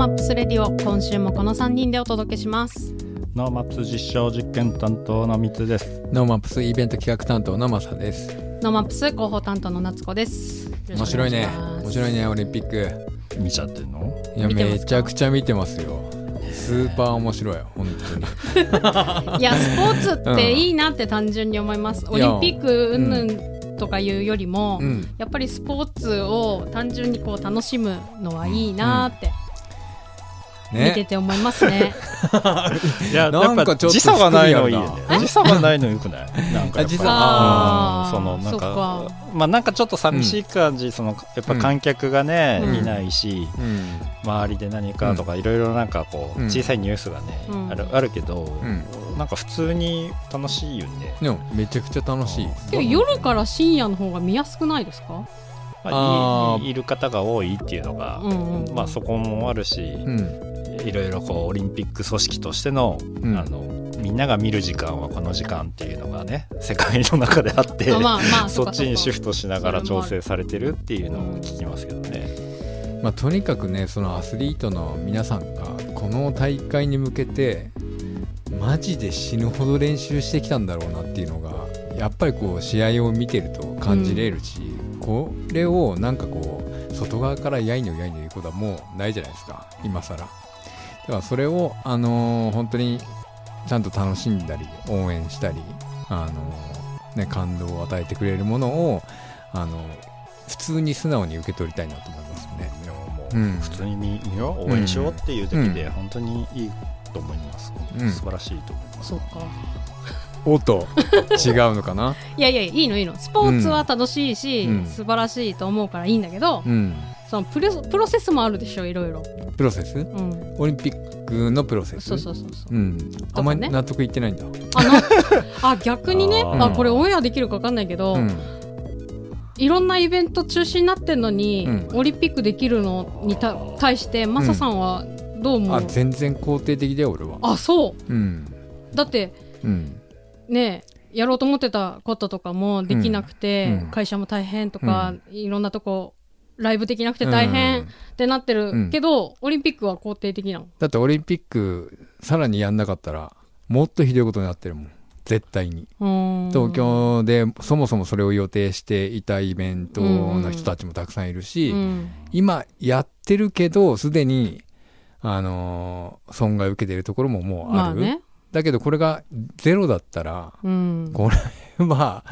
マップスレディオ今週もこの3人でお届けしますノーマップス実証実験担当の三つです。ノーマップスイベント企画担当のマサです。ノーマップス広報担当の夏子です面白いね。面白いねね、オリンピック。見ちゃってんの？いや、めちゃくちゃ見てますよ。スーパー面白い、本当に。いやスポーツっていいなって単純に思います、オリンピック云々とかいうよりも、うん。やっぱりスポーツを単純にこう楽しむのはいいなって見てね。て思いますね。いや、なんかちょっと時差がないのいいよ含ね。時差がないのよくない？なんかやっぱりあ時差そのなんかかまあなんかちょっと寂しい感じ、そのやっぱ観客がね、うんいないしうん。周りで何かとかいろいろなんかこううん小さいニュースがね、うんあるあるけど、うんなんか普通に楽しいよね。めちゃくちゃ楽しい。夜から深夜の方が見やすくないですか？まあいいる方が多いっていうのが、うんうんまあそこもあるし、うん。いろいろこうオリンピック組織としての,、うんあのみんなが見る時間はこの時間っていうのがね世界の中であって、あまあまあそっちにシフト。トしながら調整されてるっていうのを聞きますけどね。まあ、とにかくね、そのアスリートの皆さんが、この大会に向けて、マジで死ぬほど練習してきたんだろうなっていうのが、やっぱりこう、試合を見てると感じれるし、これをなんかこう、外側からやいのやいの言うことはもうないじゃないですか、今更。だからそれを、あのー本当にちゃんと楽しんだり、応援したり、あのーね、感動を与えてくれるものを、あの普通に素直に受け取りたいなと思いますね。ううん。普通に見見よう応援しようっていうだけで本当にいいと思います、うん。素晴らしいと思います、そうか。おっと違うのかな？いやいやいいのいいの。スポーツは楽しいし、うん。素晴らしいと思うからいいんだけど、うん。そのプレプロセスもあるでしょいろいろ。プロセス？うん。オリンピックのプロセス？そうそうそうそう。うん。あんまり納得いってないんだ。あのあ逆にねあこれオンエアできるか分かんないけど、うん。いろんなイベント中止になってんのに、うん。オリンピックできるのにた対してマサさんはどう思う、あ全然肯定的だよ俺は。あそう。ん。うだってうんねやろうと思ってたこととかもできなくて、うん。うん。会社も大変とか、いろんなとこライブできなくて大変ってなってるけど、オリンピックは肯定的なの？だってオリンピックさらにやんなかったらもっとひどいことになってるもん。絶対に。東京でそもそもそれを予定していたイベントの人たちもたくさんいるし、うん。今やってるけどすでにあのー損害を受けてるところももうある、まあねだけどこれがゼロだったらうん。これは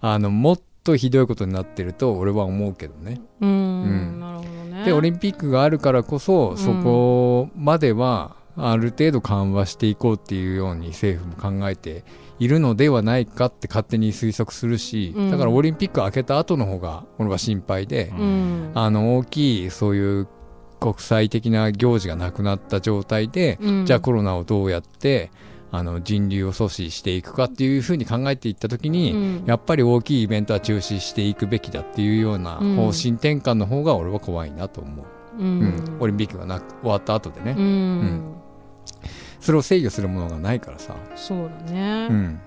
あのもっとひどいことになってると俺は思うけどね。うん。でオリンピックがあるからこそそこまではある程度緩和していこうっていうように政府も考えているのではないかって勝手に推測するし、うん。だからオリンピック明けた後の方が俺は心配で、うん。あの大きいそういう国際的な行事がなくなった状態で、うん。じゃあコロナをどうやってあの人流を阻止していくかっていうふうに考えていった時に、うん。やっぱり大きいイベントは中止していくべきだっていうようなうん方針転換の方が俺は怖いなと思う、ううん。んオリンピックがな終わった後でね、うん。それを制御するものがないからさ、そうだね、うん、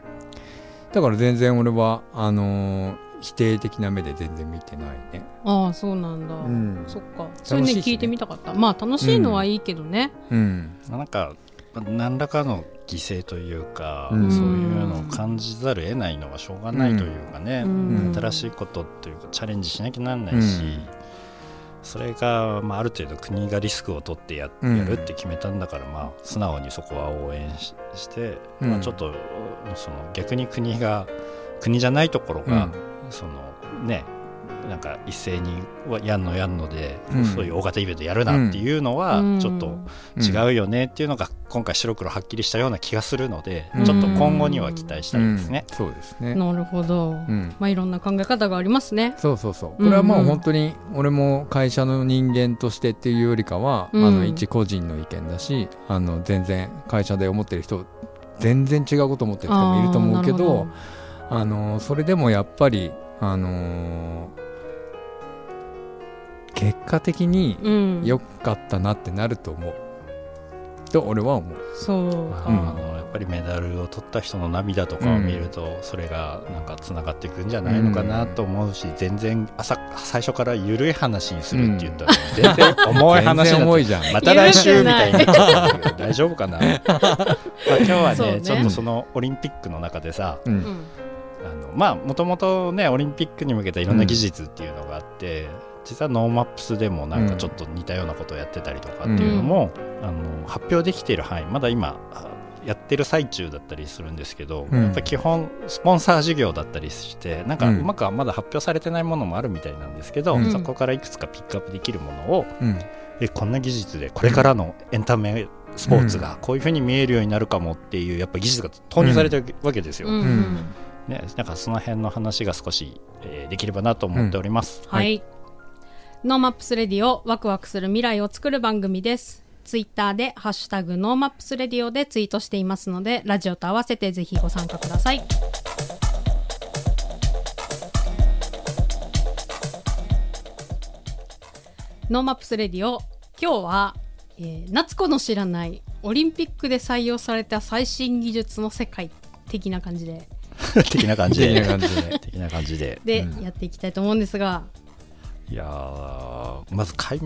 だから全然俺はあのー否定的な目で全然見てないね、ああそうなんだ、うん。そっか。それいしね。聞いてみたかった。まあ楽しいのはいいけどね、うん。なんか何らかの犠牲というか、うん。そういうのを感じざるを得ないのはしょうがないというかね、うん。新しいことというかチャレンジしなきゃなんないし、うん。それが、まあ、ある程度国がリスクを取ってや,、るって決めたんだから、まあ、素直にそこは応援しして、うん。まあ、ちょっとその逆に国が国じゃないところが、うん。そのねなんか一斉にやんのやんので、うん。そういう大型イベントやるなっていうのはうん。ちょっと違うよねっていうのが今回白黒はっきりしたような気がするので、うん。ちょっと今後には期待したいですね。うん。そうですね、なるほど、うん、まあいろんな考え方がありますね。そうそうそう。これはもう本当に俺も会社の人間としてっていうよりかは、うん。あの一個人の意見だしあの全然会社で思ってる人全然違うこと思ってる人もいると思うけどあのそれでもやっぱりあの結果的にうん。良かったなってなると思う。と俺は思う。そうか、あのやっぱりメダルを取った人の涙とかを見ると、それがなんかつながっていくんじゃないのかなと思うし、全然朝最初から緩い話にするって言ったら、全然重い話重いじゃん。また来週みたいに 大丈夫かな、まあ、今日はねね。ちょっとそのオリンピックの中でさうん。うん。あのまあもともとねオリンピックに向けたいろんな技術っていうのがあって、実はノーマップスでもなんかちょっと似たようなことをやってたりとかっていうのも、あの発表できている範囲まだ今あやってる最中だったりするんですけど、うん。やっぱ基本スポンサー事業だったりしてなんかううんまくはまだ発表されてないものもあるみたいなんですけど、うん。そこからいくつかピックアップできるものをうん。えこんな技術でこれからのエンタメスポーツがこういうふうに見えるようになるかもっていうやっぱ技術が投入されてるわけですよ、うん。うん。からその辺の話が少し、えーできればなと思っております、はい、ノーマップスレディオワクワクする未来を作る番組です。ツイッターでハッシュタグノーマップスレディオでツイートしていますのでラジオと合わせてぜひご参加ください。ノーマップスレディオ今日は、えー夏子の知らないオリンピックで採用された最新技術の世界的な感じで。的な感じで。的な感じでで、うんやっていきたいと思うんですがいやーまず開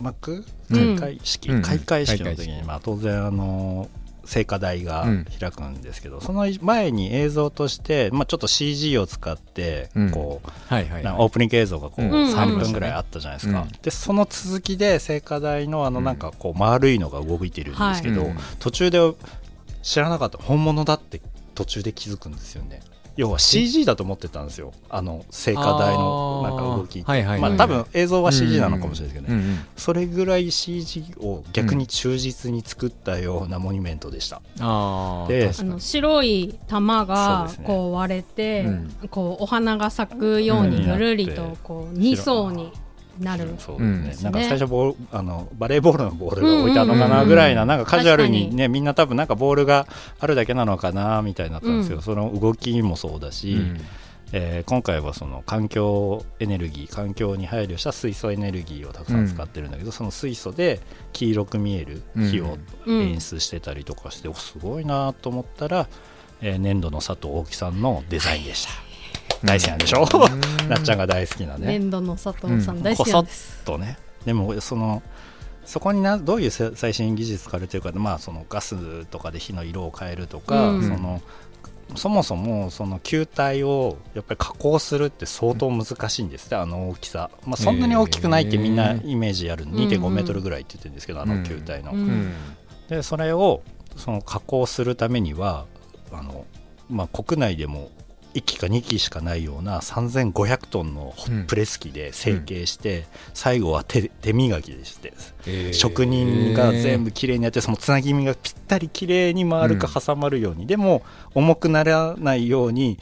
幕？うん。開会式、うん。開会式の時に、まあ、当然あの聖火台がうん。開くんですけど、その前に映像として、まあ、ちょっと CG を使ってうん。こう、オープニング映像がこううん。3分ぐらいあったじゃないですか、うん。でその続きで聖火台のあのうん。なんかこう丸いのが動いてるんですけど、はい。途中で知らなかった本物だって途中で気づくんですよね要は CG だと思ってたんですよ。あの聖火台のなんか動き。まあ多分映像は CG なのかもしれないですけどね、うんうんそれぐらい CG を逆に忠実に作ったようなモニュメントでした、あーであの白い玉がこう割れて、うん。こうお花が咲くようにうん。ぐるりとこう2層になる。そううんですね、なんか最初ボールあのバレーボールのボールが置いてあるのかうんうんうんなぐらいななんかカジュアルに確ねみんな多分なんかボールがあるだけなのかなみたいになったんですけど、うん。その動きもそうだし、うん。えー今回はその環境エネルギー環境に配慮した水素エネルギーをたくさん使ってるんだけど、その水素で黄色く見える火をうん。演出してたりとかして、おすごいなと思ったら、えー粘土の佐藤大樹さんのデザインでした大好きなんでしょ、うん。なっちゃんが大好きなね。粘土の佐藤さん大好きなんです。とね。でもそのそこになどういうせ最新技術使われてるかまあそのガスとかで火の色を変えるとか、うん。そのそもそもその球体をやっぱり加工するって相当難しいんですって、あの大きさ、まあ、そんなに大きくないってみんなイメージある、ん2.5メートルぐらいって言ってるんですけど、あの球体の、うんうん。でそれをその加工するためにはあの、まあ、国内でも1機か2機しかないような3500トンのうん。プレス機で成形して、最後は手手磨きでして、えー。職人が全部きれいにやってそのつなぎ目がぴったりきれいに丸く挟まるように、でも重くならないように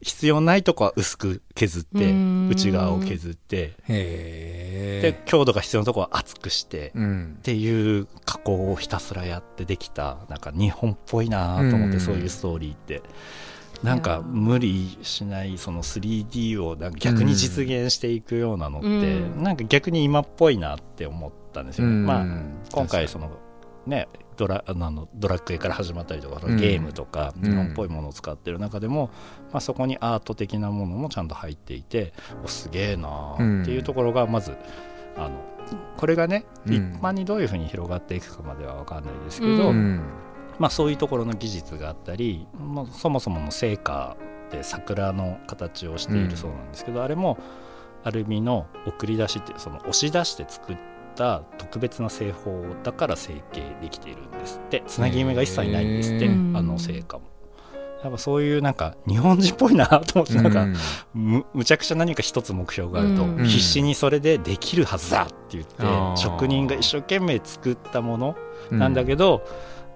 必要ないとこは薄く削ってうん。内側を削ってへで強度が必要なとこは厚くして、うん。っていう加工をひたすらやってできたなんか日本っぽいなと思って、うん。そういうストーリーってなんか無理しないその 3D をなんか逆に実現していくようなのって、うん。なんか逆に今っぽいなって思ったんですよね、うん。まあ今回そのねドラあのドラッグエから始まったりとか、うん。ゲームとかうん。日本っぽいものを使ってる中でも、まあ、そこにアート的なものもちゃんと入っていておすげえなーっていうところがまず、あのこれがね、うん。一般にどういうふうに広がっていくかまでは分かんないですけど、ううんまあ、そういうところの技術があったり、まあ、そもそもの成果で桜の形をしているそうなんですけど、あれもアルミの送り出しってその押し出して作った特別な製法だから成形できているんですって。つなぎ目が一切ないんですって、あの成果も。やっぱそういうなんか日本人っぽいなと思ってなんか、むむちゃくちゃ何か一つ目標があると、うん。必死にそれでできるはずだって言って、職人が一生懸命作ったものうんなんだけど、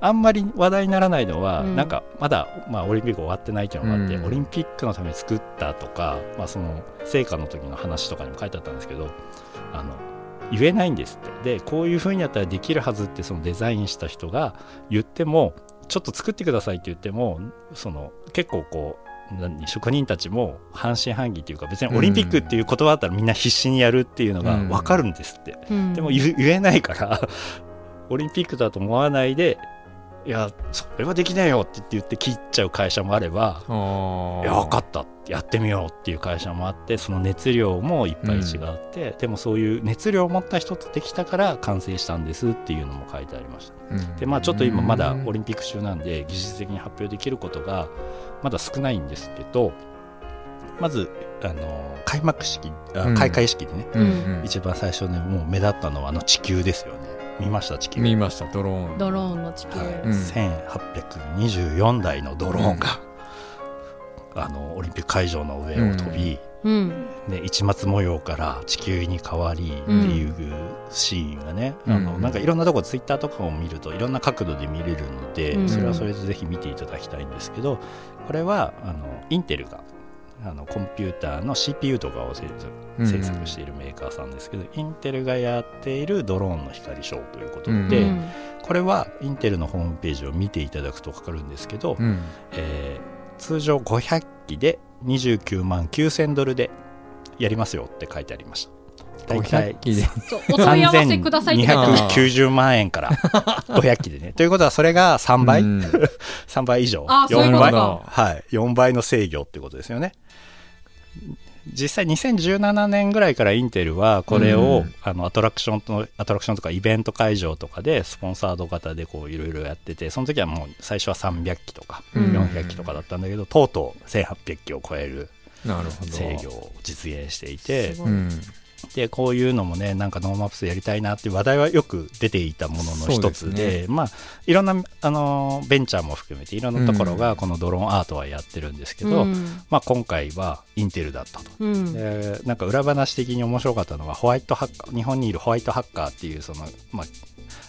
あんまり話題にならないのは、うん。なんかまだ、まあ、オリンピック終わってないっていうのがあって、うん。オリンピックのために作ったとか、まあ、その聖火の時の話とかにも書いてあったんですけどあの言えないんですって。でこういうふうにやったらできるはずってそのデザインした人が言ってもちょっと作ってくださいって言ってもその結構こう何職人たちも半信半疑っていうか別にオリンピックっていう言葉だったらみんな必死にやるっていうのが分かるんですって、うん。でも言言えないから オリンピックだと思わないでいやそれはできないよって言って切っちゃう会社もあればあいや分かった。やってみようっていう会社もあってその熱量もいっぱい違って、でもそういう熱量を持った人とできたから完成したんですっていうのも書いてありました。でまあちょっと今まだオリンピック中なんで技術的に発表できることがまだ少ないんですけどまずあの開幕式あうん。開会式でね、うんうん。一番最初ねもう目立ったのはあの地球ですよね見ました地球。見ましたドローン。ドローンの地球、はい。うん。1824台のドローンが、あのオリンピック会場の上を飛び、うん。ね、市松模様から地球に変わりっていうシーンがね、うん。あのなんかいろんなとこツイッターとかを見るといろんな角度で見れるので、うん。それはそれでぜひ見ていただきたいんですけどこれはあのインテルがあのコンピューターの CPU とかを制作しているメーカーさんですけど、インテルがやっているドローンの光ショーということで、うん。これはインテルのホームページを見ていただくと分かるんですけど、うん。えー通常500機で29万9000ドルでやりますよって書いてありました。大体500機で。そうお問い合わせください。って書いてある3290万円から 500機でね。ということはそれが3倍、うん。3倍以上？あそういう4倍？はい。4倍の制御ってことですよね実際2017年ぐらいからインテルはこれを、うん。あのアトラクションとアトラクションとかイベント会場とかでスポンサード型でこういろいろやっててその時はもう最初は300機とかうん。400機とかだったんだけど、とうとう1800機を超えるなるほど。制御を実現していてうんでこういうのもねなんかノーマップスやりたいなっていう話題はよく出ていたものの一つでですまあいろんなあのベンチャーも含めていろんなところがこのドローンアートはやってるんですけど、うん。まあ、今回はインテルだったと。うん。でなんか裏話的に面白かったのはホワイトハッカー日本にいるホワイトハッカーっていうその、まあ、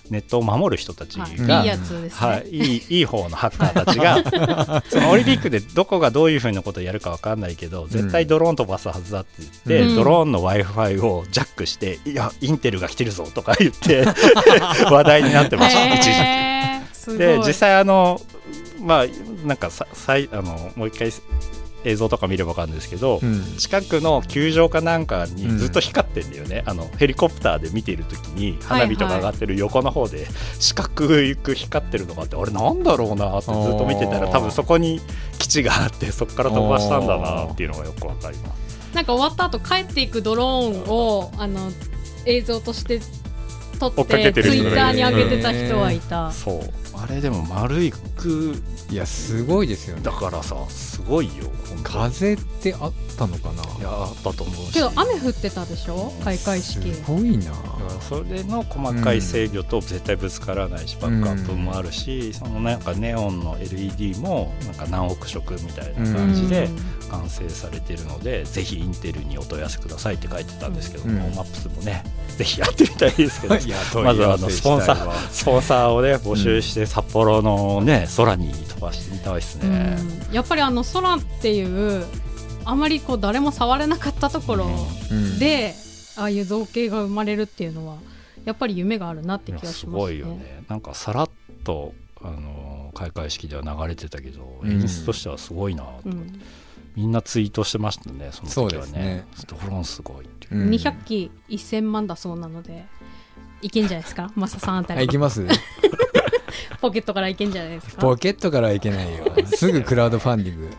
ネットを守る人たちが、はい、いいやつですね、はい、いいいい方のハッカーたちが そのオリンピックでどこがどういうふうなことをやるか分かんないけど絶対ドローン飛ばすはずだって言って、うん。ドローンの w i f i をジャックしていやインテルが来てるぞとか言って 話題になってました一時で実際あのまあなんかささいあのもう一回映像とか見れば分かるんですけど、うん。近くの球場かなんかにずっと光ってんだよね、あのヘリコプターで見ている時に花火とか上がってる横の方で四角く光ってるのがあってあれなんだろうなってずっと見てたら多分そこに基地があってそこから飛ばしたんだなっていうのがよくわかります。なんか終わった後帰っていくドローンをあの映像として撮ってツイッターに上げてた人はいた、そうあれでも丸いくいやすごいですよね。だからさすごいよ風ってあったのかな？いやあったと思うし。けど雨降ってたでしょ？開会式。すごいな。それの細かい制御と絶対ぶつからないし、バックアップもあるし、そのなんかネオンの LED もなんか何億色みたいな感じで完成されてるので、ぜひインテルにお問い合わせくださいって書いてたんですけど、うん。ノーマップスもねぜひやってみたいですけど いやまずはあのスポンサーースポンサーをね募集して札幌のね空に飛ばしてみたいですうね。ん。やっぱりあの空っていうあまりこう誰も触れなかったところで、ああいう造形が生まれるっていうのはやっぱり夢があるなって気がしますね。すごいよね。なんかさらっとあの開会式では流れてたけど、うん演出としてはすごいなと思って。うんみんなツイートしてましたね、その時はそうね。で。ドローンすごいっていう。うん。200機1000万だそうなのでいけんじゃないですか？マサさんあたり。あ行きます？ポケットからいけんじゃないですか？ポケットからはいけないよ。すぐクラウドファンディング。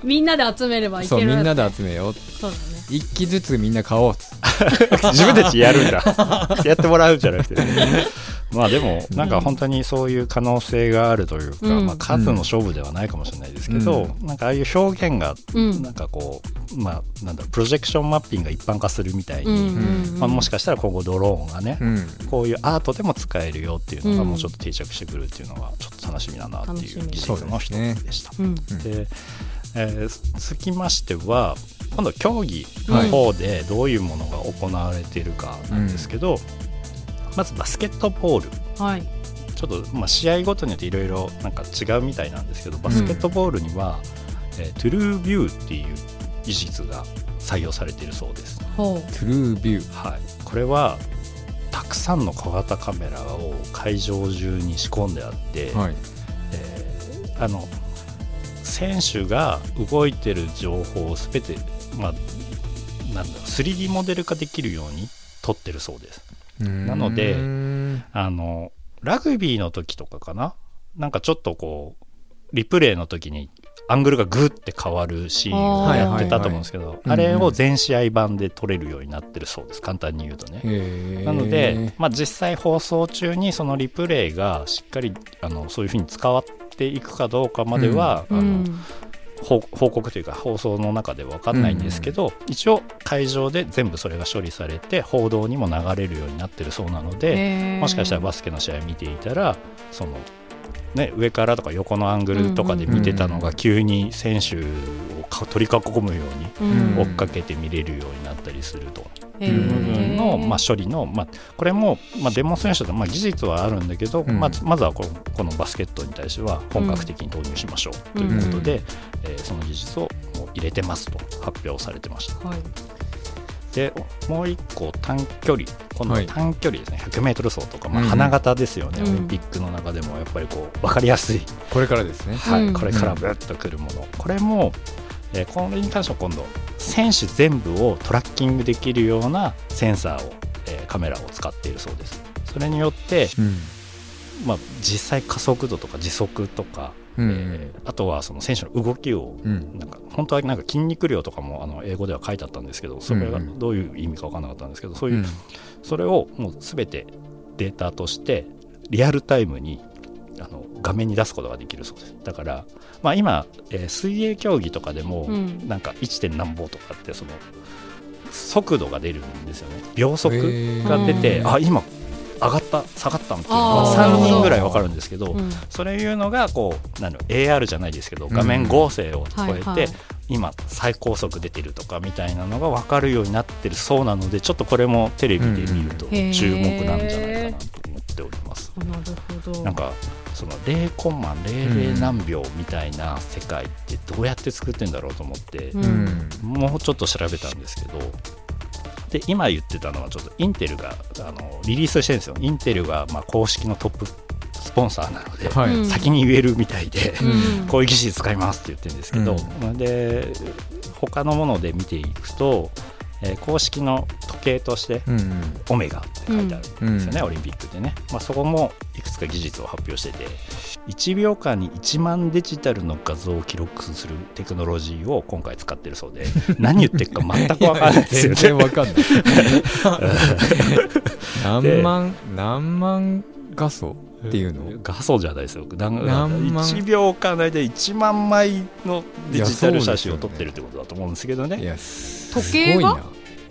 みんなで集めればいける。そうみんなで集めよう。そうだね一機ずつみんな買おう 自分たちやるんだ。やってもらうんじゃなくて、まあでも、なんか本当にそういう可能性があるというか、うん。まあ数の勝負ではないかもしれないですけど、なんかああいう表現が、うん。なんかこう、まあなんだろうプロジェクションマッピングが一般化するみたいに、うん。うん。うんまあ、もしかしたら今後ドローンがね、うん。こういうアートでも使えるよっていうのがうんもうちょっと定着してくるっていうのがちょっと楽しみだなっていう技術の一つでした。うんで、えー続きましては今度競技の方でどういうものが行われているかなんですけど、まずバスケットボール。はい。ちょっとまあ試合ごとによっていろいろなんか違うみたいなんですけどバスケットボールには、えートゥルービューっていう技術が採用されているそうです。ほトゥルービュー。はい、これはたくさんの小型カメラを会場中に仕込んであって、はい。えーあの選手が動いてる情報をすべて、まあ、なんだろう 3D モデル化できるように撮ってるそうです。なのであのラグビーの時とかかな？なんかちょっとこうリプレイの時にアングルがグッて変わるシーンをやってたと思うんですけど、いはいあれを全試合版で撮れるようになってるそうです。簡単に言うとね。なので、まあ、実際放送中にそのリプレイがしっかりあのそういうふうに使わっていくかどうかまでは、あのうん報報告というか放送の中で分かんないんですけど、一応会場で全部それが処理されて報道にも流れるようになってるそうなので、もしかしたらバスケの試合見ていたらその、ね、上からとか横のアングルとかで見てたのが急に選手をか取り囲むようにうん。追っかけて見れるようになったりするとへーいう部分の、まあ、処理の、まあ、これも、まあ、デモンストレーションで、まあ、技術はあるんだけど、うん。まずまずはこのこのバスケットに対しては本格的に導入しましょうということで、えーその技術をもう入れてますと発表されてました。はい。でもう一個短距離。今度は短距離ですね、100m 走とか、まあ、うん。花形ですよね、うん。オリンピックの中でもやっぱりこう分かりやすい、これからですね。はい。うんこれからブッとくるもの、これも、えーこれに関しては今度選手全部をトラッキングできるようなセンサーを、えーカメラを使っているそうです。それによって、うん。まあ、実際加速度とか時速とか、うん。えーあとはその選手の動きをうん。なんか本当はなんか筋肉量とかもあの英語では書いてあったんですけどそれがどういう意味か分からなかったんですけどそういう、うん。それをもう全てデータとしてリアルタイムにあの画面に出すことができるそうです。だから、まあ、今、えー水泳競技とかでも、うん。なんか 1. 点何歩とかってその速度が出るんですよね。秒速が出て、うん。あ今上がった下がったっていうのあがー。3人ぐらい分かるんですけど、うん。それいうのがこうなんだろう AR じゃないですけど画面合成を超えて、はいはい。今最高速出てるとかみたいなのが分かるようになってるそうなのでちょっとこれもテレビで見るとうんうん。注目なんじゃないかなと思っております。なるほど。なんかその0コンマ00何秒みたいな世界ってどうやって作ってんだろうと思って、うん。うんもうちょっと調べたんですけどで今言ってたのはちょっとインテルがあのリリースしてるんですよ。インテルがまあ公式のトップスポンサーなので、はい。うん。先に言えるみたいで、うん。こういう技術使いますって言ってるんですけど、うで他のもので見ていくと、えー公式の時計としてオメガって書いてあるんですよね、うん。オリンピックでね、まあ、そこもいくつか技術を発表してて1秒間に1万デジタルの画像を記録するテクノロジーを今回使ってるそうで 何言ってるか全く分かんないですよね。全然わかんない。何万何万画素？っていうの？画素じゃないですよ。なん何万？1秒間内で1万枚のデジタル写真を撮ってるってことだと思うんですけどね。いやす時計が？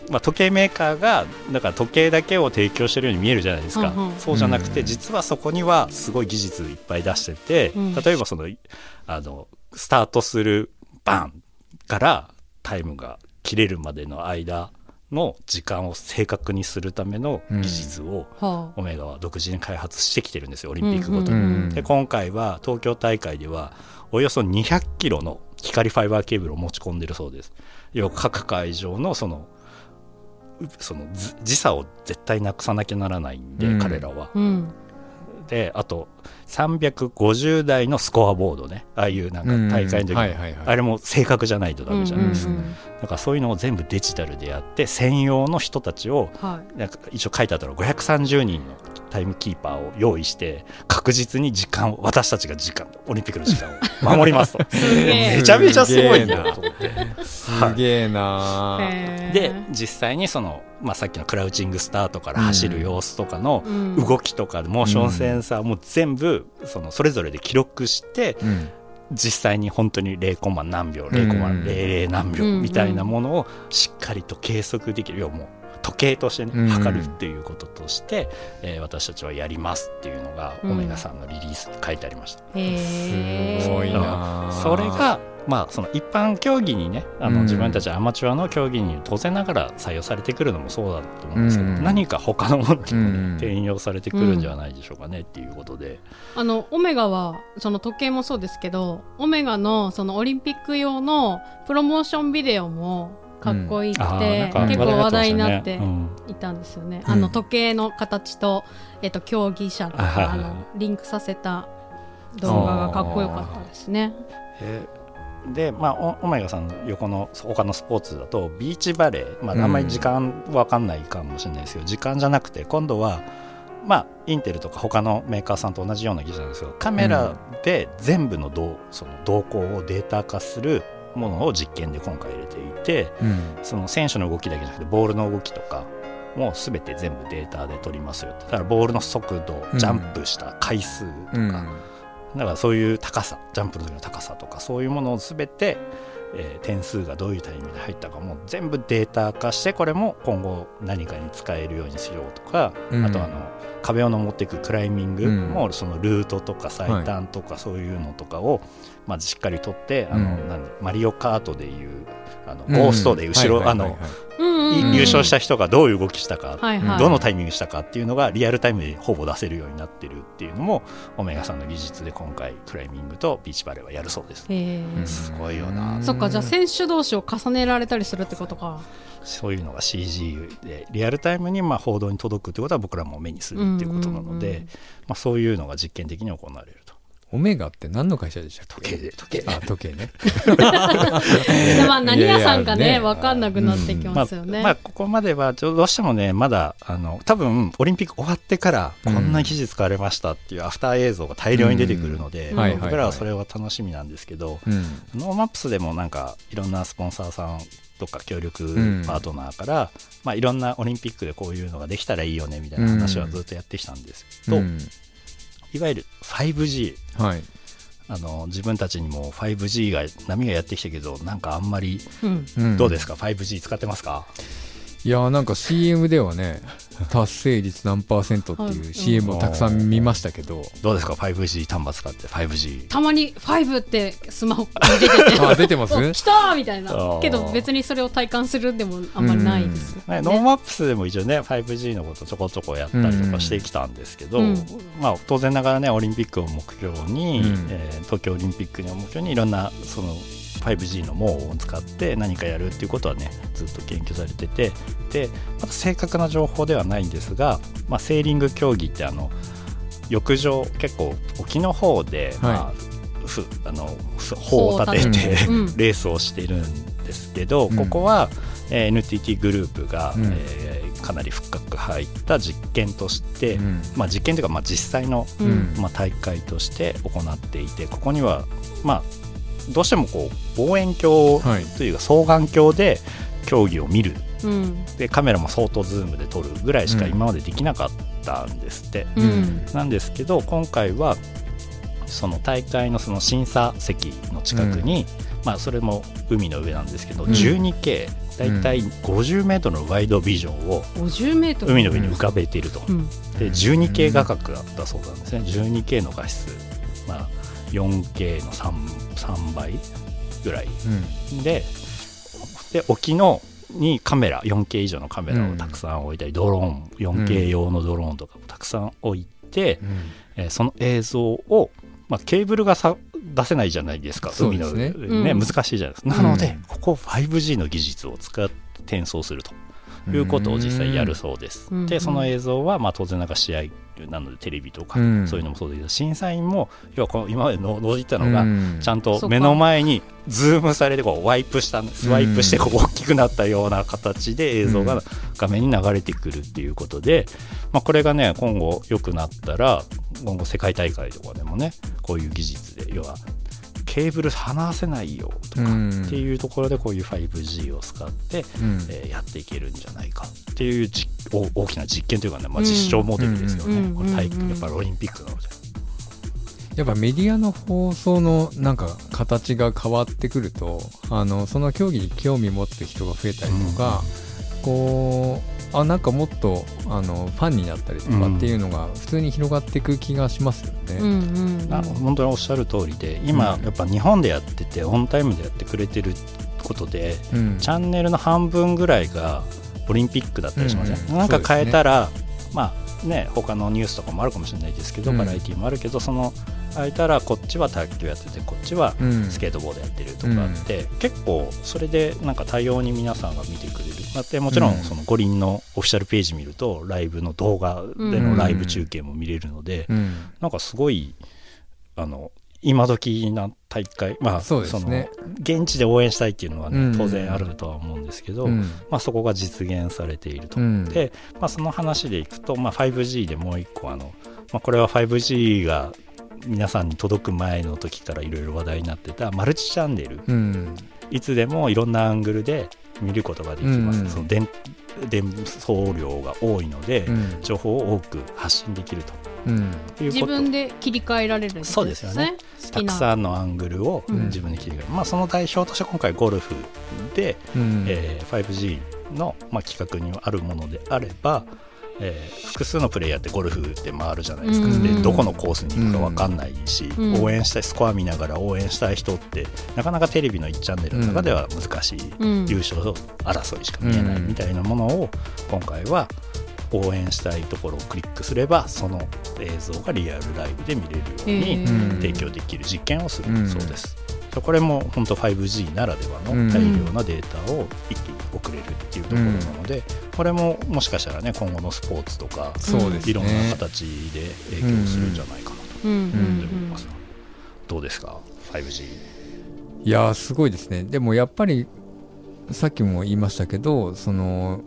まあ、時計メーカーがだから時計だけを提供してるように見えるじゃないですか、うんうんそうじゃなくて、うん。実はそこにはすごい技術いっぱい出してて、うん。例えばそのあのスタートするバンからタイムが切れるまでの間の時間を正確にするための技術を、はオメガは独自に開発してきてるんですよオリンピックごとに。うんうんで今回は東京大会ではおよそ200キロの光ファイバーケーブルを持ち込んでるそうです。要は各会場のそのうそのず時差を絶対なくさなきゃならないんで、うん彼らは。うんであと350台のスコアボードね。ああいうなんか大会の時あれも正確じゃないとダメじゃないですか、だからそういうのを全部デジタルでやって専用の人たちをはい。なんか一応書いてあったの。530人のタイムキーパーを用意して確実に時間を私たちが時間オリンピックの時間を 守りますと。めちゃめちゃすごいな。と思ってすげえな。で実際にその、まあ、さっきのクラウチングスタートから走る様子とかのうん。動きとかモーションセンサーも全部そのそれぞれで記録してうん。実際に本当に0コンマ何秒0コンマ00何秒うんみたいなものをしっかりと計測できる。要はもう時計としてねうん測るっていうこととして、えー私たちはやりますっていうのが、うんオメガさんのリリースに書いてありました。へー。すごいなそれがまあその一般競技にねあの、うん。自分たちアマチュアの競技に当然ながら採用されてくるのもそうだと思うんですけど、うん。何か他のものに 転用されてくるんじゃないでしょうかねっていうことで、あのオメガはその時計もそうですけどオメガのそのオリンピック用のプロモーションビデオもかっこいいって、あーなんか結構話題になってうん。いたんですよね、うん。あの時計の形と、えっと、競技者とかあのリンクさせた動画がかっこよかったですね。えーで、まあ、オオメガさんの横の他のスポーツだとビーチバレー、まあ、あんまり時間わかんないかもしれないですけど、時間じゃなくて今度はまあインテルとか他のメーカーさんと同じような技術なんですけどカメラで全部の動その動向をデータ化するものを実験で今回入れていてうん。その選手の動きだけじゃなくてボールの動きとかもう全て全部データで取りますよって。だからボールの速度うんジャンプした回数とか、うんだからそういう高さジャンプの時の高さとかそういうものを全て、えー点数がどういうタイミングで入ったかも全部データ化してこれも今後何かに使えるようにしようとか、うん。あとあの壁を登っていくクライミングうん。もそのルートとか最短とかそういうのとかをまずしっかり取ってあのうん。なんでマリオカートでいうあのうん。ゴーストで後ろあの優勝した人がどういう動きしたかはいはい。どのタイミングしたかっていうのがリアルタイムでほぼ出せるようになってるっていうのもオメガさんの技術で今回クライミングとビーチバレーはやるそうです。へえうんすごいよな。そっかじゃあ選手同士を重ねられたりするってことか。そういうのが CG でリアルタイムにまあ報道に届くってことは僕らも目にするっていうことなので、まあ、そういうのが実験的に行われる。とオメガって何の会社でしたっけ？時計で時計で。あ時計ね。で まあ何屋さんかいやいやね。ね分かんなくなってきまあますよね、まあ、ここまではちょどうしてもねまだあの多分オリンピック終わってからこんな技術使われましたっていうアフター映像が大量に出てくるので、うん。僕らはそれは楽しみなんですけど、うん。ノーマップスでもなんかいろんなスポンサーさんとか協力ん。パートナーから、まあ、いろんなオリンピックでこういうのができたらいいよねみたいな話はずっとやってきたんですけど、うんいわゆる 5G はい。あの自分たちにも 5G が波がやってきたけどなんかあんまりうん。うん。どうですか、5G 使ってますか？いやーなんか CM ではね達成率何パーセントってはい。いう CM をたくさん見ましたけど、どうですか？5G 端末使って 5G たまに 5G ってスマホに出てて。あ出てます？お来たーみたいあなー。けど別にそれを体感するでもあんまりないです、ね、ノーマップスでも一応ね 5G のことちょこちょこやったりとかしてきたんですけど、うん。まあ、当然ながらねオリンピックを目標に、うん。えー東京オリンピックを目標にいろんなその 5G の網を使って何かやるっていうことはねずっと研究されててでまた正確な情報ではないんですが、まあ、セーリング競技ってあの浴場結構沖の方で、まあふあのふ帆を立てて、うん。レースをしているんですけど、うん。ここは、えー NTT グループが、うん。えーかなり深く入った実験として、うん。まあ、実験というか、まあ、実際の、まあ、大会として行っていてここには、まあ、どうしてもこう望遠鏡はいというか双眼鏡で競技を見る。うん。でカメラも相当ズームで撮るぐらいしかうん今までできなかったんですって。うん。なんですけど今回はその大会のその審査席の近くに、まあ、それも海の上なんですけど、うん。12K だいたい50メートルのワイドビジョンを50メートル。海の上に浮かべていると、うん。で 12K 画角だったそうなんですね。12K の画質、まあ、4K の 3, 3倍ぐらい。でで沖のにカメラ 4K 以上のカメラをたくさん置いたり、ドローン 4K 用のドローンとかもたくさん置いて、うん。えーその映像を、まあ、ケーブルがさ出せないじゃないですか海のね上ねうん。難しいじゃないですか。なので、うん。ここ 5G の技術を使って転送するということを実際やるそうです、うんでその映像はまあ当然なんか試合なのでテレビとか、うん。そういうのもそうだけど審査員も要はこの今までの覗いてたのが、うん。ちゃんと目の前にズームされてこうワイプしたスワイプしてこう大きくなったような形で映像がうん画面に流れてくるっていうことで、まあ、これがね今後良くなったら今後世界大会とかでもねこういう技術で要はケーブル離せないよとかうん。っていうところでこういう 5G を使って、うん。えーやっていけるんじゃないかっていう大きな実験というかね、まあ、実証モデルですよね、うん。これ大うん。やっぱりオリンピックなので。やっぱメディアの放送のなんか形が変わってくるとあのその競技に興味持ってる人が増えたりとか、こうあなんかもっとあのファンになったりとかっていうのが普通に広がっていく気がしますよね。うんうんうん。あ本当におっしゃる通りで今、うん。やっぱ日本でやっててオンタイムでやってくれてることでうん。チャンネルの半分ぐらいがオリンピックだったりしますね、うん？うん。なんか変えたら、まあね他のニュースとかもあるかもしれないですけど、うん。バラエティもあるけどその変えたらこっちは卓球やっててこっちはうん。スケートボードやってるとかあって、結構それでなんか多様に皆さんが見てくれる。だってもちろうん。んその五輪のオフィシャルページ見るとライブの動画でのライブ中継も見れるので、うん。なんかすごいあの今時な大会まあそね。その現地で応援したいっていうのはね、うん。当然あるとは思うんですけど、うん。まあ、そこが実現されていると。うん。で、まあ、その話でいくと、まあ、5G でもう一個あの、まあ、これは 5G が皆さんに届く前の時からいろいろ話題になってたマルチチャンネル。うん。いつでもいろんなアングルで見ることができます、うん。その電伝送量が多いので、うん。情報を多く発信できるうん。ということ。自分で切り替えられるんそうですよね。たくさんのアングルをうん。自分で切り替える、まあ、その代表として今回ゴルフで、うん。えー 5G の、まあ、企画にあるものであれば、えー複数のプレイヤーってゴルフで回るじゃないですか、うん。でどこのコースに行くか分かんないし、うん。応援したいスコア見ながら応援したい人ってなかなかテレビの1チャンネルの中では難しい、うん。優勝争いしか見えないみたいなものを今回は応援したいところをクリックすればその映像がリアルライブで見れるように提供できる実験をする。うん。そうです。これも本当 5G ならではうん。の大量なデータを一気に送れるっていうところなので、これももしかしたらね今後のスポーツとかいろんな形で影響するんじゃないかなとうん。うん思っております。どうですか？5G? いやーすごいですね。でもやっぱりさっきも言いましたけどその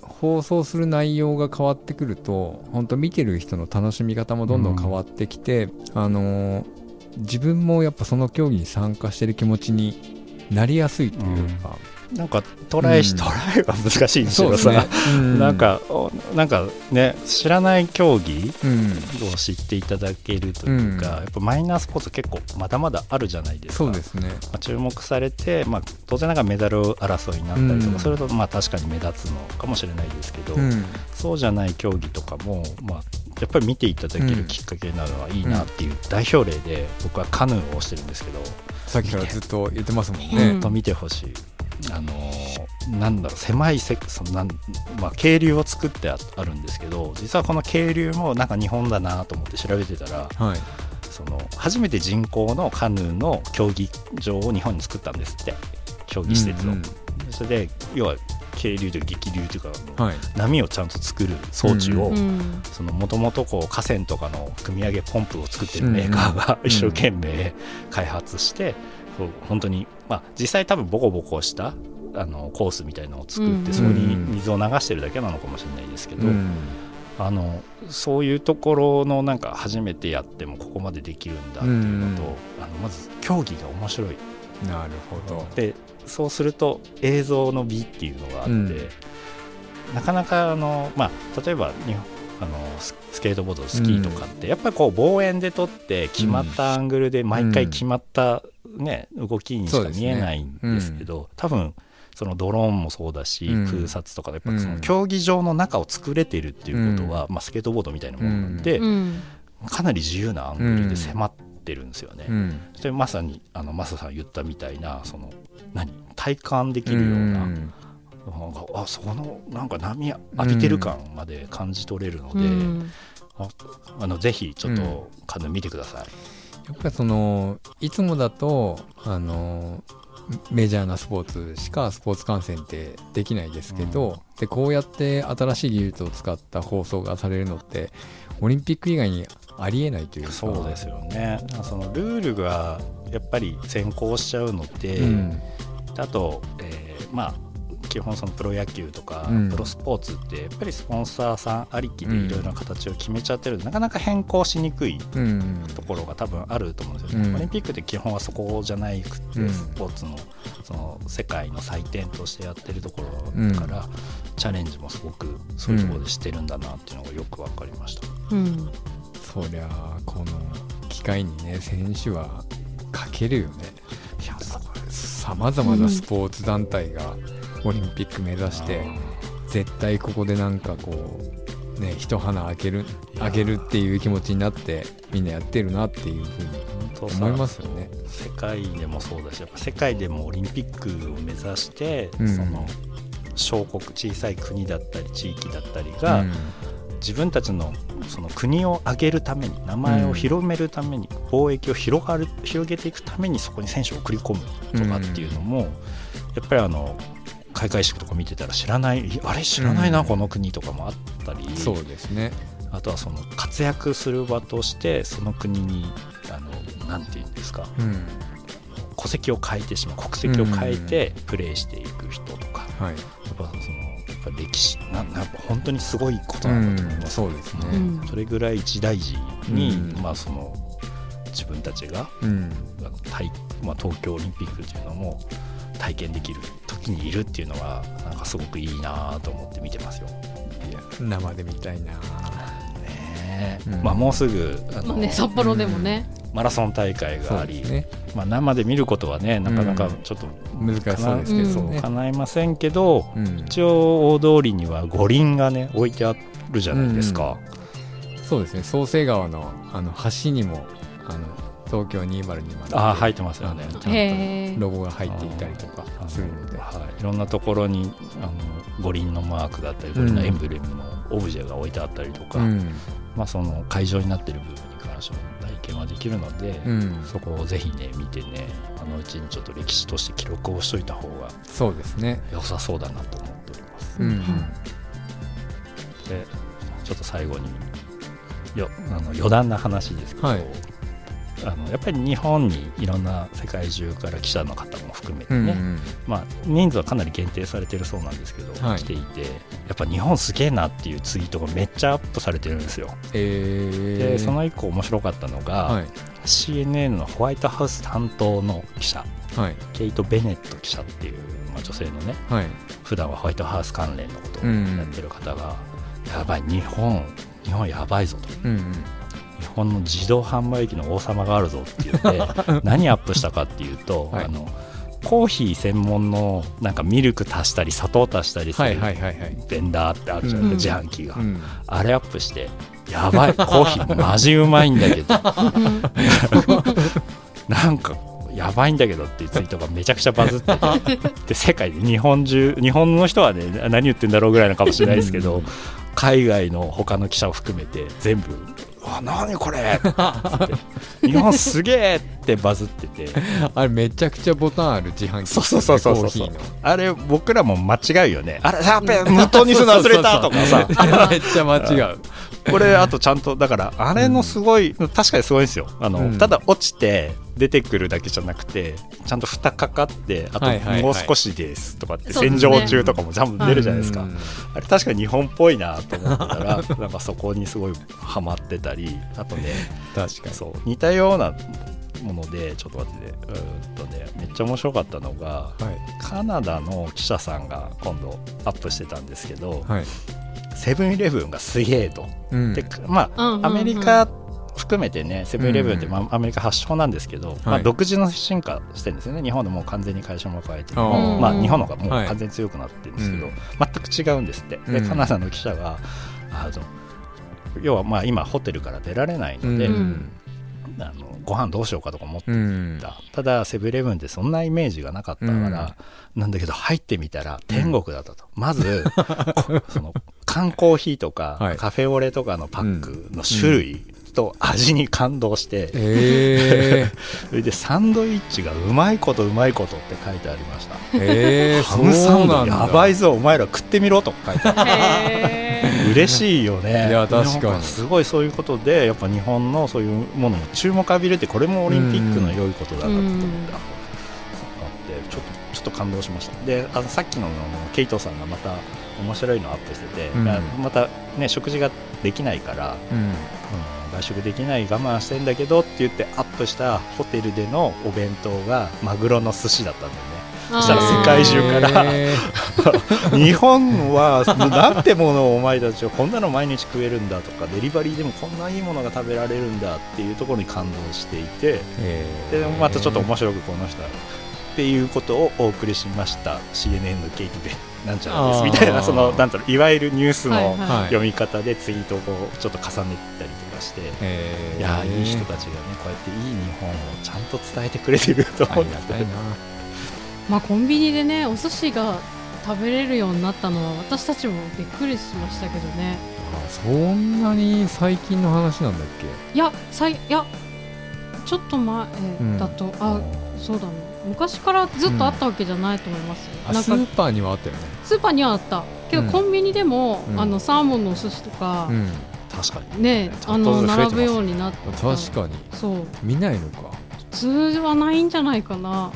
放送する内容が変わってくると本当見てる人の楽しみ方もどんどん変わってきて、あのー自分もやっぱその競技に参加してる気持ちになりやすいというか、なんかトライし、うん。トライは難しいんですけどさ、うん。なんかおなんかね知らない競技うん。を知っていただけるというか、うん。やっぱマイナースポーツ結構まだまだあるじゃないですか。そうですね。まあ、注目されて、まあ、当然ながらメダル争いになったりとか、うん。それとまあ確かに目立つのかもしれないですけど、うん。そうじゃない競技とかも、まあ、やっぱり見ていただけるきっかけになるのはいいなっていう代表例で僕はカヌーをしてるんですけど、さっきからずっと言ってますもんうねん。と見てほしい。あのーなんだろう狭いせそのなん、まあ、渓流を作ってああるんですけど実はこの渓流もなんか日本だなと思って調べてたらはい。その初めて人工のカヌーの競技場を日本に作ったんですって。競技施設を、うん。それで要は渓流というか激流というかうんはい。波をちゃんと作る装置を、もともとこう河川とかの組み上げポンプを作ってるメーカーがうん一生懸命開発して、そう本当に、まあ、実際多分ボコボコしたあのコースみたいなのを作うん。ってそこに水を流してるだけなのかもしれないですけど、うん。あのそういうところのなんか初めてやってもここまでできるんだっていうのと、うん。あのまず競技が面白い。なるほど。でそうすると映像の美っていうのがあって、うん。なかなかあの、まあ、例えば日本あのススケートボードスキーとかって、やっぱりこう望遠で撮って決まったアングルで毎回決まった、ね動きにしか見えないんですけど多分そのドローンもそうだし、うん。空撮とかでやっぱそのうん。競技場の中を作れてるっていうことは、まあ、スケートボードみたいなものなんで、うん。かなり自由なアングルで迫ってるんですよね。うん。それまさにあのマサさん言ったみたいなその何？体感できるような,、うん。あそこのなんか波浴びてる感まで感じ取れるので、うん。ああのぜひちょっとカヌー見てください。やっぱりそのいつもだとあのメジャーなスポーツしかスポーツ観戦ってできないですけど、でこうやって新しい技術を使った放送がされるのってオリンピック以外にありえないというか。そうですよね。そのルールがやっぱり先行しちゃうので、うん。あと、えーまあ基本そのプロ野球とか、うん。プロスポーツってやっぱりスポンサーさんありきでいろいろな形を決めちゃってるの。で、なかなか変更しにくいうん。ところが多分あると思うんですよね、うん。オリンピックって基本はそこじゃないくて、うん。スポーツのその世界の祭典としてやってるところだから、チャレンジもすごくそういうところでしてるんだなっていうのがよく分かりました、うんそりゃあこの機会にね選手はかけるよね。さまざまなスポーツ団体がオリンピック目指して、絶対ここでなんかこうね一花開けるいやあげるっていう気持ちになってみんなやってるなっていうふうに思いますよね。世界でもそうだしやっぱ世界でもオリンピックを目指して、うん。その小国小さい国だったり地域だったりが、うん自分たちのその国を挙げるために名前を広めるために、貿易を広がる広げていくためにそこに選手を送り込むとかっていうのも、やっぱりあの開会式とか見てたら知らないいあれ知らないな、うんこの国とかもあったりそうですね。あとはその活躍する場としてその国にあのなんていうんですかうん。戸籍を変えてしまう国籍を変えてプレーしていく人とか、はい。やっぱそのぱ歴史ななやっぱ本当にすごいことなんだと思います、そうですね。うん。それぐらい一大事に、うん。まあその自分たちがうん。あの体まあ、東京オリンピックっていうのも体験できる時にいるっていうのはなんかすごくいいなと思って見てますよ。いや生で見たいな。ねうん。まあ、もうすぐあの、まあね、札幌でもね、マラソン大会そがあり、ね。まあ、生で見ることはねなかなかちょっと難しそうですけど。ね叶いませんけど、うん。一応大通りには五輪がね置いてあるじゃないですか。そうですね。創成川のあの橋にもあの東京2020ああ入ってますよね。ちゃんとロゴが入っていたりとかするので。はい、いろんなところにあの五輪のマークだったり五輪のエンブレムのオブジェが置いてあったりとか、うん。まあ、その会場になってる部分に関しても体験はできるので、うん。そこをぜひね見てねあのうちにちょっと歴史として記録をしといた方がそうですね。良さそうだなと思っております。うんうん。でちょっと最後によあの余談な話ですけど、はいあのやっぱり日本にいろんな世界中から記者の方も含めてね、うんうん。まあ、人数はかなり限定されてるそうなんですけど、はい。来ていてやっぱ日本すげえなっていうツイートがめっちゃアップされてるんですよ。えー。でその一個面白かったのが、はい。CNN のホワイトハウス担当の記者はい。ケイト・ベネット記者っていう、まあ、女性のねはい。普段はホワイトハウス関連のことをうん。やってる方が、やばい日本日本やばいぞと。うんうん日本の自動販売機の王様があるぞって言って 何アップしたかっていうと、はい。あのコーヒー専門のなんかミルク足したり砂糖足したりすはいるベンダーってあるじゃないですか、自販機が、うん。あれアップしてやばい。コーヒーマジうまいんだけど。なんかやばいんだけどっていうツイートがめちゃくちゃバズってて。で世界で日本中日本の人はね何言ってんだろうぐらいのかもしれないですけど海外の他の記者を含めて全部「あ何これ!」つって「日本すげえ!」ってバズってて。あれめちゃくちゃボタンある自販機。そうそうそうそうそう。コーヒーの。あれ僕らも間違うよね。あれやっべ無糖にするの忘れたとかさ。めっちゃ間違うこれあとちゃんとだからあれのすごい、確かにすごいんですよ。あの、うん。ただ落ちて出てくるだけじゃなくてちゃんと蓋かかってあともう少しですとかって洗浄中とかもちゃんと出るじゃないですか、うん。あれ確かに日本っぽいなと思ってたら なんかそこにすごいハマってたりあとね確かに。そう似たようなものでちょっと待ってね。うーんとねめっちゃ面白かったのがはい。カナダの記者さんが今度アップしてたんですけどはいセブンイレブンがすげえと。うん。でまあ、うんうんうん。アメリカ含めてねセブンイレブンって、うんまあ、アメリカ発祥なんですけど、まあ、はい。独自の進化してるんですよね。日本でもう完全に会社も変えて、まあ、日本の方がもうはい。完全に強くなってるんですけど、うん。全く違うんですって。でうん。カナダの記者があの要はまあ今ホテルから出られないので、うん。あのご飯どうしようかとか思ってうん。たただセブンイレブンってそんなイメージがなかったから、なんだけど入ってみたら天国だったと、まず こその缶コーヒーとか、はい。カフェオレとかのパックの種類と味に感動して、え それでサンドイッチがうまいことうまいことって書いてありました。ー、えー、ハムサンド。やばいぞお前ら食ってみろとか書いてある。へー。嬉しいよね。いや確かに。すごいそういうことでやっぱ日本のそういうものに注目浴びるってこれもオリンピックの良いことだなと思った、ちょっとちょっと感動しました。であのさっきのケイトさんがまた面白いのアップしてて、うん。またね食事ができないから、うん。うん外食できない我慢してんだけどって言ってアップしたホテルでのお弁当がマグロの寿司だったんだよね。あー。したら世界中から。え 日本はなんてものをお前たちはこんなの毎日食えるんだとかデリバリーでもこんないいものが食べられるんだっていうところに感動していてでまたちょっと面白くこの人はっていうことをお送りしました。CNN のケイト・ベンなんちゃらです。みたいなそのなんだろういわゆるニュースの読み方でツイートをちょっと重ねてたりとかして。えー。いやーいい人たちがねこうやっていい日本をちゃんと伝えてくれてるとあ思って。りがたいな。まあコンビニでねお寿司が食べれるようになったのは私たちもびっくりしましたけどね。あそんなに最近の話なんだっけ？いやさいいやちょっと前うん。だと、あそうだね。昔からずっとあったわけじゃないと思います。よ、あなんかスーパーにはあったよね。スーパーにはあった。けど、うん。コンビニでも、うん。あのサーモンのお寿司とか、うん確かに。ねあの並ぶようになった。確かに。そう。見ないのか。普通はないんじゃないかな。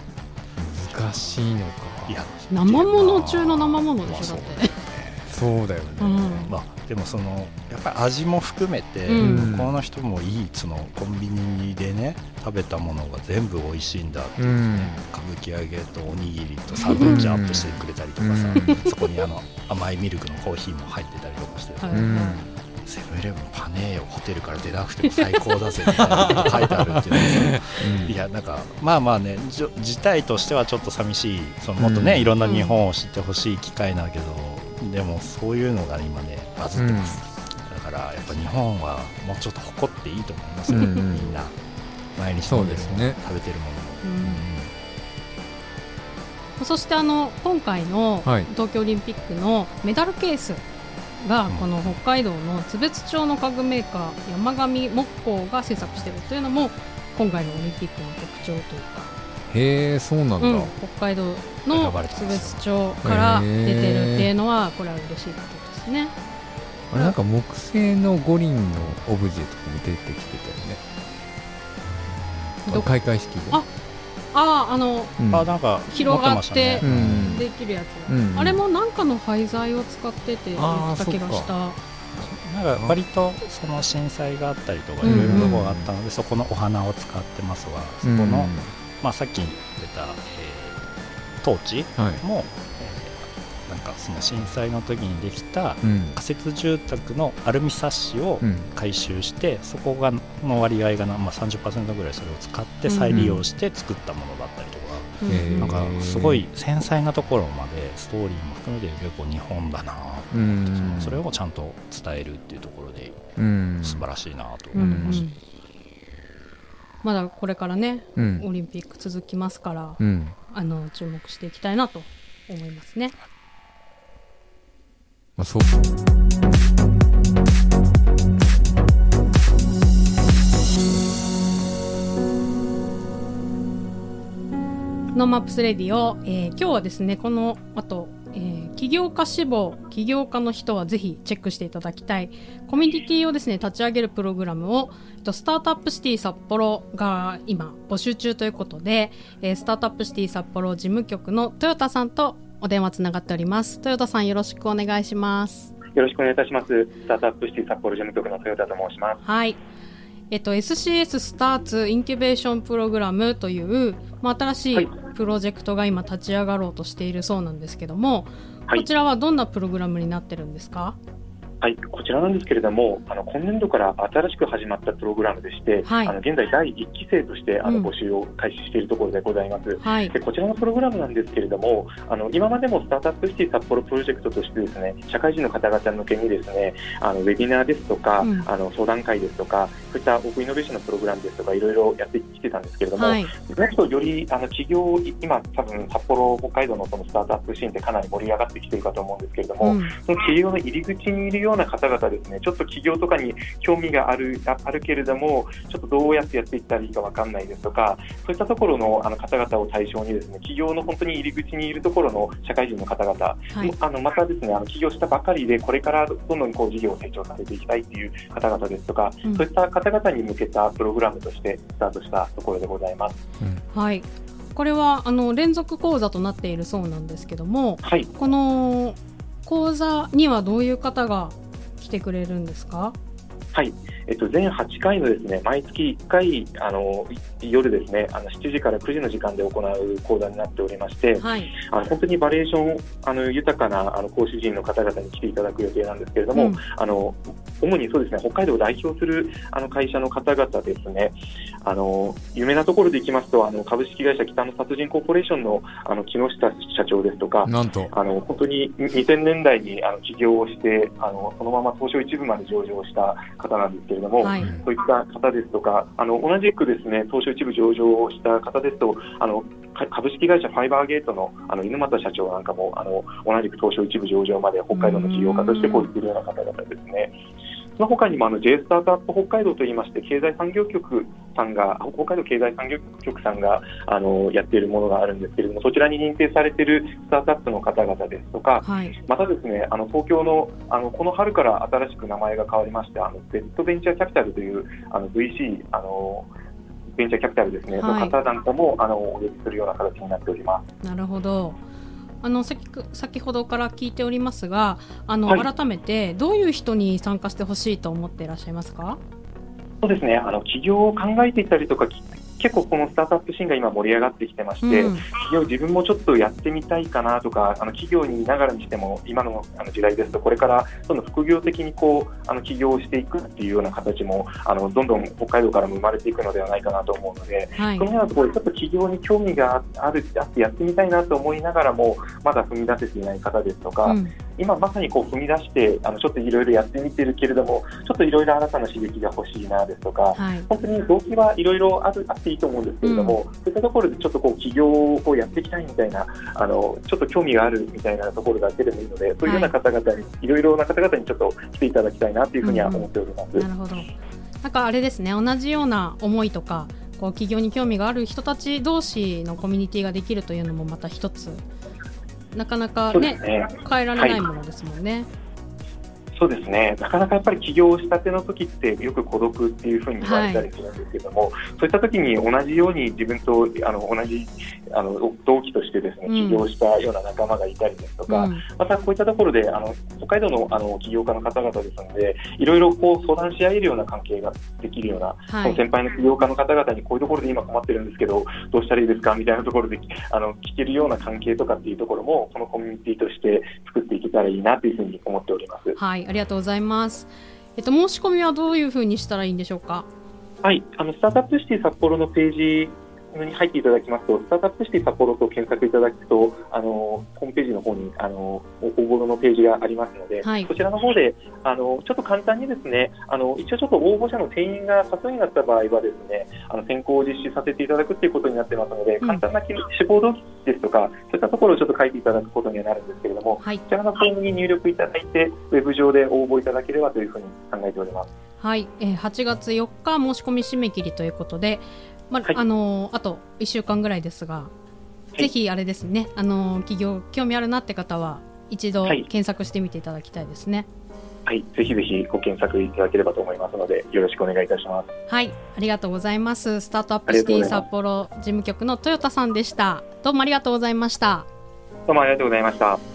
難しいのか。いや生物中の生物でしょだまあってそうだよね、うん。まあでもそのやっぱり味も含めて、うん。向こうの人もいいそのコンビニでね食べたものが全部美味しいんだって、うん。歌舞伎揚げとおにぎりとサンドイッチアップしてくれたりとかさ、うん。そこにあの甘いミルクのコーヒーも入ってたりとかしてさ、セブンイレブンパネーよホテルから出なくても最高だぜみたいなこと書いてあるっていうのがさ。いやなんかまあまあねじょ事態としてはちょっと寂しいそのもっとね、うん。いろんな日本を知ってほしい機会なんだけど、でもそういうのが今ねバズってます、だからやっぱ日本はもうちょっと誇っていいと思いますよ、うん。うんみんな。毎日でね。食べてるもの。も、うん。そしてあの今回のはい。東京オリンピックのメダルケースんこの北海道の津別町の家具メーカー山上木工が制作しているというのも今回のオリンピックの特徴というか、へえそうなんだ、うん、北海道の津別町から出てるっていうのはこれは嬉しいことですね。あれなんか木製の五輪のオブジェとかも出てきてたよね。ど開会式で。ああああのうん。あなんか広がってできるやつ、うん。あれもなんかの廃材を使ってて言ってた気がした。なんか割とその震災があったりとかうん。いろいろとこがあったので、そこのお花を使ってますわ。そこの、まあ、さっき出た、えー、トーチも、えーなんかその震災の時にできたうん。仮設住宅のアルミサッシをうん。回収して、そこがの割合がな、まあ、30%ぐらいそれを使って再利用して作ったものだったりとか、うん。なんかすごい繊細なところまでストーリーも含めて結構日本だなとう思って、ん。それをちゃんと伝えるっていうところでうん。素晴らしいなとうん思いました。うん。まだこれからねうん。オリンピック続きますから、うん。あの注目していきたいなと思いますね。まあそうノーマップスレディオ、えー今日はですねこの後、えー起業家志望起業家の人はぜひチェックしていただきたい。コミュニティをですね立ち上げるプログラムをスタートアップシティ札幌が今募集中ということで、えースタートアップシティ札幌事務局の豊田さんとお電話つながっております豊田さんよろしくお願いしますよろしくお願いいたします。スタートアップシティ札幌事務局の豊田と申します。はい。えっと、SCS スターツインキュベーションプログラムという、まあ、新しはいいプロジェクトが今立ち上がろうとしているそうなんですけども、はいこちらはどんなプログラムになってるんですか？はい、こちらなんですけれども、あの今年度から新しく始まったプログラムでして、はいあの現在第1期生としてあのうん募集を開始しているところでございます。はいで。こちらのプログラムなんですけれども、あの今までもスタートアップシティ札幌プロジェクトとしてですね、社会人の方々向けにですね、あのウェビナーですとか、うんあの相談会ですとか、そういったオープンイノベーションのプログラムですとか、いろいろやってきてたんですけれども、はい。とよりあの企業、今、多分札幌、北海道のそのスタートアップシーンってかなり盛り上がってきてるかと思うんですけれども、うんその企業の入り口にいるような方々ですね、ちょっと企業とかに興味があるああるけれども、ちょっとどうやってやっていったらいいかわかんないですとか、そういったところのあの方々を対象にですね、企業の本当に入り口にいるところの社会人の方々、はい。あのまたですね、あの起業したばかりで、これからどんどんこう事業を成長させていきたいという方々ですとか、うんそういった方々に向けたプログラムとしてスタートしたところでございます。はい。これは、あの、連続講座となっているそうなんですけども、はいこの講座にはどういう方がしてくれるんですか？はい、えっと、全8回のですね毎月1回あのい夜ですねあの7時から9時の時間で行う講座になっておりましてはい。あの本当にバリエーションあの豊かなあの講師陣の方々に来ていただく予定なんですけれども、うんあの主にそうですね北海道を代表するあの会社の方々ですねあの有名なところでいきますとあの株式会社北の殺人コーポレーションのあの木下社長ですとかなんとあの本当に2000年代にあの起業をしてあのそのまま東証一部まで上場した方なんですけれども、はい。そういった方ですとか、あの同じくですね東証一部上場をした方ですと、あのか株式会社ファイバーゲートのあの猪俣社長なんかもあの同じく東証一部上場まで北海道の起業家としてこういるような方々ですね。その他にもあの J スタートアップ北海道といいまして経済産業局さんが北海道経済産業局さんがあのやっているものがあるんですけれどもそちらに認定されているスタートアップの方々ですとか、はい、またですねあの東京のあのこの春から新しく名前が変わりましてあの Z ベンチャーキャピタルというあの VC あのベンチャーキャピタルですね、はい、の方なんかもあのお呼びするような形になっております。なるほどあの先先ほどから聞いておりますがあの、はい、改めてどういう人に参加してほしいと思っていらっしゃいますか？そうですね。あの起業を考えていたりとか結構このスタートアップシーンが今盛り上がってきてまして、うん、自分もちょっとやってみたいかなとかあの企業にいながらにしても今のあの時代ですとこれからその副業的にこうあの起業をしていくっていうような形もあのどんどん北海道からも生まれていくのではないかなと思うので、はい、そのようなところでちょっと起業に興味があるあってやってみたいなと思いながらもまだ踏み出せていない方ですとか、うん、今まさにこう踏み出してあのちょっといろいろやってみてるけれどもちょっといろいろ新たな刺激が欲しいなですとか、はい、本当に動機はいろいろあっていいと思うんですけれども、も、そういったところでちょっとこう起業をやっていきたいみたいなあのちょっと興味があるみたいなところだけでもいいのでそういうような方々に、い、ろいろな方々にちょっと来ていただきたいなというふうには思っております。なるほどなんかあれですね同じような思いとかこう起業に興味がある人たち同士のコミュニティができるというのもまた一つなかなかね、ね、変えられないものですもんね。はいそうですね。なかなかやっぱり起業したての時ってよく孤独っていうふうに言われたりするんですけども、はい、そういった時に同じように自分とあの同じあの同期としてですね起業したような仲間がいたりですとか、うん、またこういったところであの北海道のあの起業家の方々ですのでいろいろこう相談し合えるような関係ができるような、はい、その先輩の起業家の方々にこういうところで今困ってるんですけどどうしたらいいですかみたいなところであの聞けるような関係とかっていうところもこのコミュニティとして作っていけたらいいなというふうに思っております。はいありがとうございます。えっと、申し込みはどういうふうにしたらいいんでしょうか？はい、あのスタートアップシティ札幌のページに入っていただきますと、スタートアップシティ札幌と検索いただくと、あのホームページの方にあの応募のページがありますので、はい、そちらの方であのちょっと簡単にですね、あの一応ちょっと応募者の定員が多数になった場合はですね、あの選考を実施させていただくということになってますので、簡単な志望動機ですとか、そういったところをちょっと書いていただくことにはなるんですけれども、はい、こちらのフォームに入力いただいて、ウェブ上で応募いただければというふうに考えております。はい、えー、8月4日申し込み締め切りということで、まあ、はい、あのあと1週間ぐらいですが、はい、ぜひあれですねあの企業興味あるなって方は一度検索してみていただきたいですね。はい、ぜひぜひご検索いただければと思いますので、よろしくお願いいたします。はい、ありがとうございます。スタートアップシティ札幌事務局の豊田さんでした。どうもありがとうございました。どうもありがとうございました。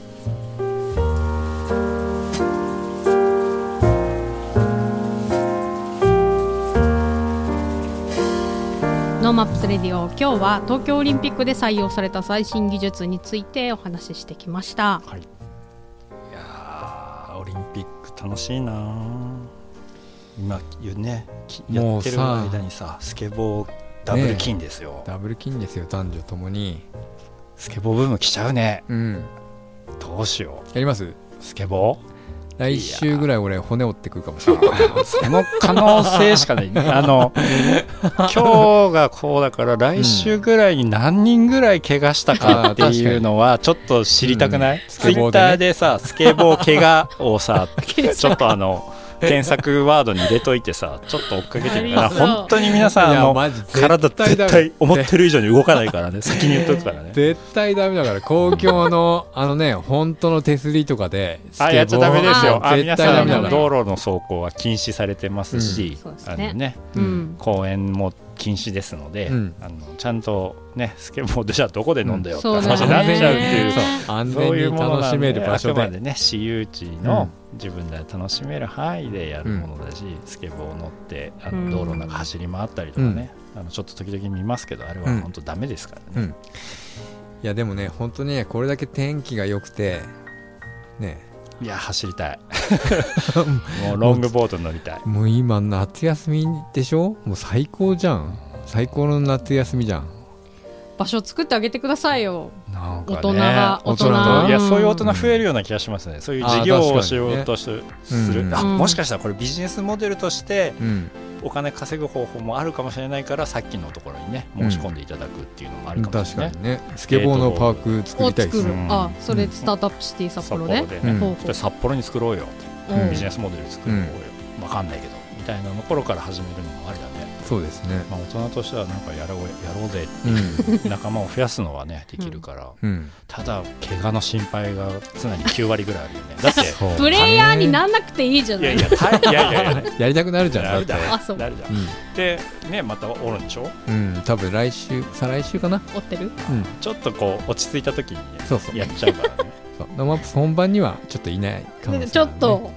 ノーマップスレディオ今日は東京オリンピックで採用された最新技術についてお話ししてきました、はい、いやオリンピック楽しいな今ねやってる間にさスケボーダブル金ですよ、ね、ダブル金ですよ男女ともに。スケボーブーム来ちゃうね。うん。どうしよう。やります？スケボー？来週ぐらい俺骨折ってくるかもしれない。その可能性しかないあの今日がこうだから来週ぐらいに何人ぐらい怪我したかっていうのはちょっと知りたくない、うん、ツイッターでさスケボー怪我をさ ちょっとあの検索ワードに入れといてさ ちょっと追っかけてみたら本当に皆さんあの体絶対思ってる以上に動かないからね。先に言っとくからね絶対ダメだから公共の あのね本当の手すりとかであやっちゃダメですよ。あ皆さん道路の走行は禁止されてますし、うん、あのね、うん、公園も禁止ですので、うん、あのちゃんとねスケボードじゃどこで飲んだよって話になっちゃうっていう、そう安全に楽しめる場所で。でね私有地の自分で楽しめる範囲でやるものだし、スケボー乗ってあの道路の中走り回ったりとかね、あのちょっと時々見ますけどあれは本当ダメですからね、いやでもね本当にねこれだけ天気が良くてね。いや走りたい。もうロングボート乗りたい。もう今夏休みでしょ？もう最高じゃん。最高の夏休みじゃん場所作ってあげてくださいよ、ね、大人が大人いやそういう大人増えるような気がしますね。そういう事業をしようとする、ね。うん、もしかしたらこれビジネスモデルとして、うん。お金稼ぐ方法もあるかもしれないからさっきのところにね申し込んでいただくっていうのもあるかもしれない、うん、ね。スケボーのパーク作りたいですね、あそれスタートアップシティ札幌で,、ね。札幌に作ろうよ、うん、ビジネスモデル作ろうよ、わかんないけど。みたいなの頃から始めるのもありだね、そうですね。まあ、大人としてはなんかやろうやろうぜうん。仲間を増やすのはねできるから、うん。ただ怪我の心配が常に9割ぐらいあるよね。だって プレイヤーになんなくていいじゃない。いやいや大いやいやいや。やりたくなるじゃんなるなるじゃん。でねまたおるんでしょ？うん、うん、多分来週再来週かな？追ってる？うん。ちょっとこう落ち着いた時にねそうそう。やっちゃうからね。そう。ノーマップス本番にはちょっといない可能性あるね。ちょっと。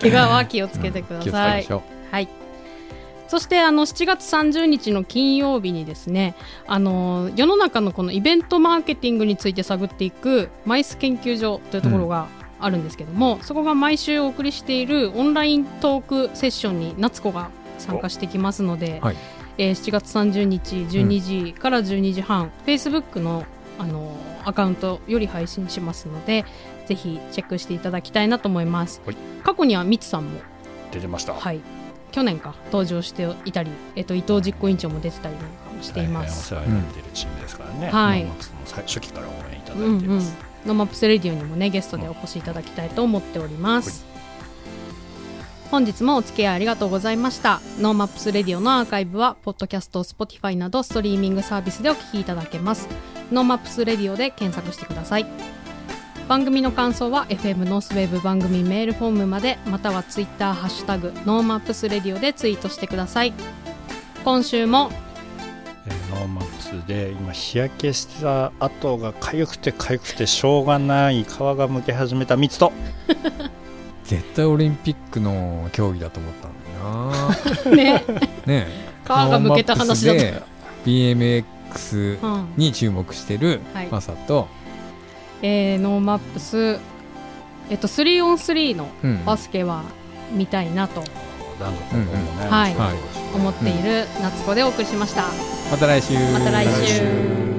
怪我は気をつけてくだ気をつけさいましょはい。そしてあの7月30日の金曜日にですねあの世の中のこのイベントマーケティングについて探っていくマイス研究所というところがあるんですけども、そこが毎週お送りしているオンライントークセッションに夏子が参加してきますので、はい。えー7月30日12時から12時半、Facebook のあのアカウントより配信しますのでぜひチェックしていただきたいなと思います、はい。過去にはみつさんも出てました。はい、去年か登場していたり、えっと、伊藤実行委員長も出てたりなんかもしています。大変お世話になっているチームですからね、はいノーマップスの最初期から応援いただうんうんいています、、ノーマップスレディオにもねゲストでお越しいただきたいと思っております。本日もお付き合いありがとうございました。ノーマップスレディオのアーカイブは、ポッドキャスト、スポティファイなどストリーミングサービスでお聞きいただけます。ノーマップスレディオで検索してください。番組の感想は FM ノースウェーブ番組メールフォームまでまたはツイッターハッシュタグノーマップスレディオでツイートしてください。今週もえーノーマップスで今日焼けした跡が痒くて痒くてしょうがない皮がむけ始めたみつと。う 絶対オリンピックの競技だと思ったんだよな。ね。ね。皮がむけた話だと。BMX うんに注目してるはい。マサと、えーノーマップスえっと 3on3 のうん。バスケは見たいなと。男女混合もね、はい。思っている夏子でお送りしました、また来週。また来週